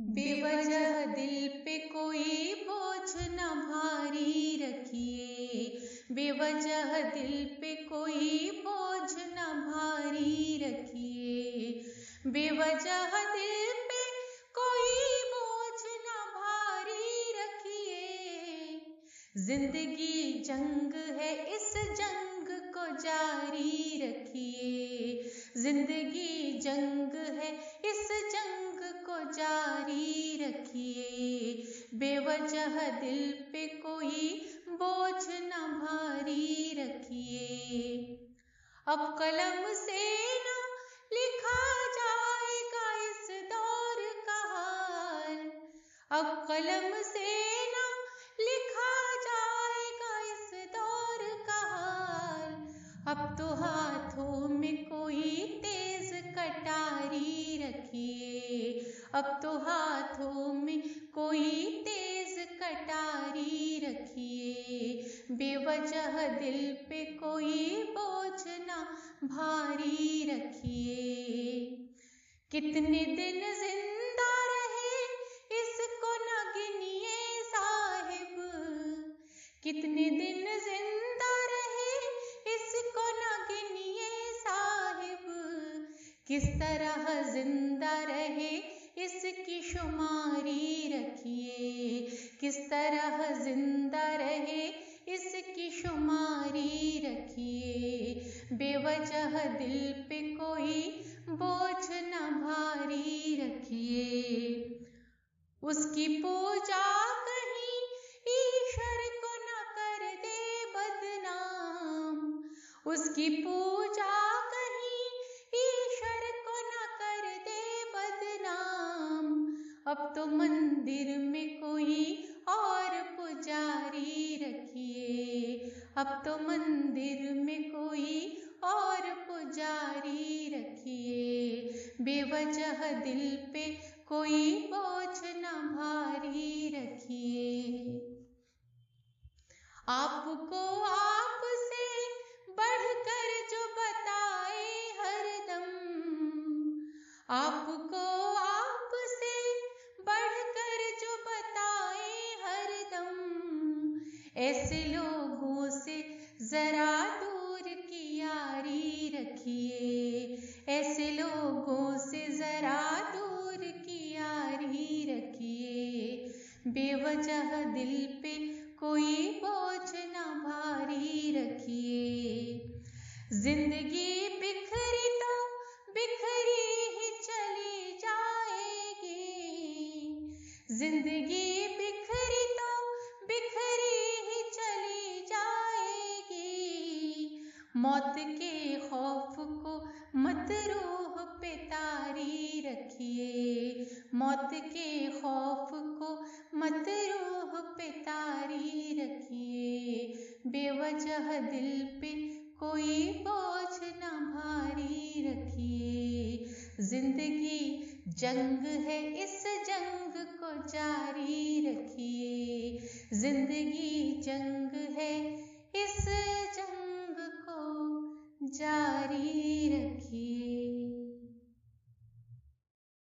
बेवजह दिल पे कोई बोझ न भारी रखिए। बेवजह दिल पे कोई बोझ न भारी रखिए। बेवजह दिल पे कोई बोझ न भारी रखिए। ज़िंदगी जंग है, इस जंग को जारी रखिए। ज़िंदगी जंग बेवजह दिल पे कोई बोझ न भारी रखिए। अब कलम से न लिखा जाएगा इस दौर का हाल अब कलम से न लिखा जाएगा इस दौर का हाल अब तो हाथों में कोई तेज कटारी रखिए। अब तो हाथों कटारी रखिए। बेवजह दिल पे कोई बोझ ना, भारी रखिए। कितने दिन ज़िंदा रहे, इसको न गिनिए साहिब। कितने दिन ज़िंदा रहे, इसको न गिनिए साहिब। किस तरह ज़िंदा रहे, इसकी शुमारी रखिए किस तरह ज़िंदा रहे इसकी शुमारी रखिए बेवजह दिल पे कोई बोझ न भारी रखिए उसकी पूजा कहीं ईश्वर को न कर दे बदनाम। उसकी पूजा अब तो मंदिर में कोई और पुजारी रखिए। अब तो मंदिर में कोई और पुजारी रखिए। बेवजह दिल पे कोई बोझ न भारी रखिए। आपको आपसे ऐसे लोगों से जरा दूर की यारी रखिए। ऐसे लोगों से जरा दूर की यारी रखिए। बेवजह दिल पे कोई बोझ न भारी रखिए। ज़िंदगी बिखरी मौत के खौफ को मत रूह पे तारी रखिए। मौत के खौफ को मत रूह पे तारी रखिए। बेवजह दिल पे कोई बोझ न भारी रखिए। ज़िंदगी जंग है, इस जंग को जारी रखिए। ज़िंदगी जंग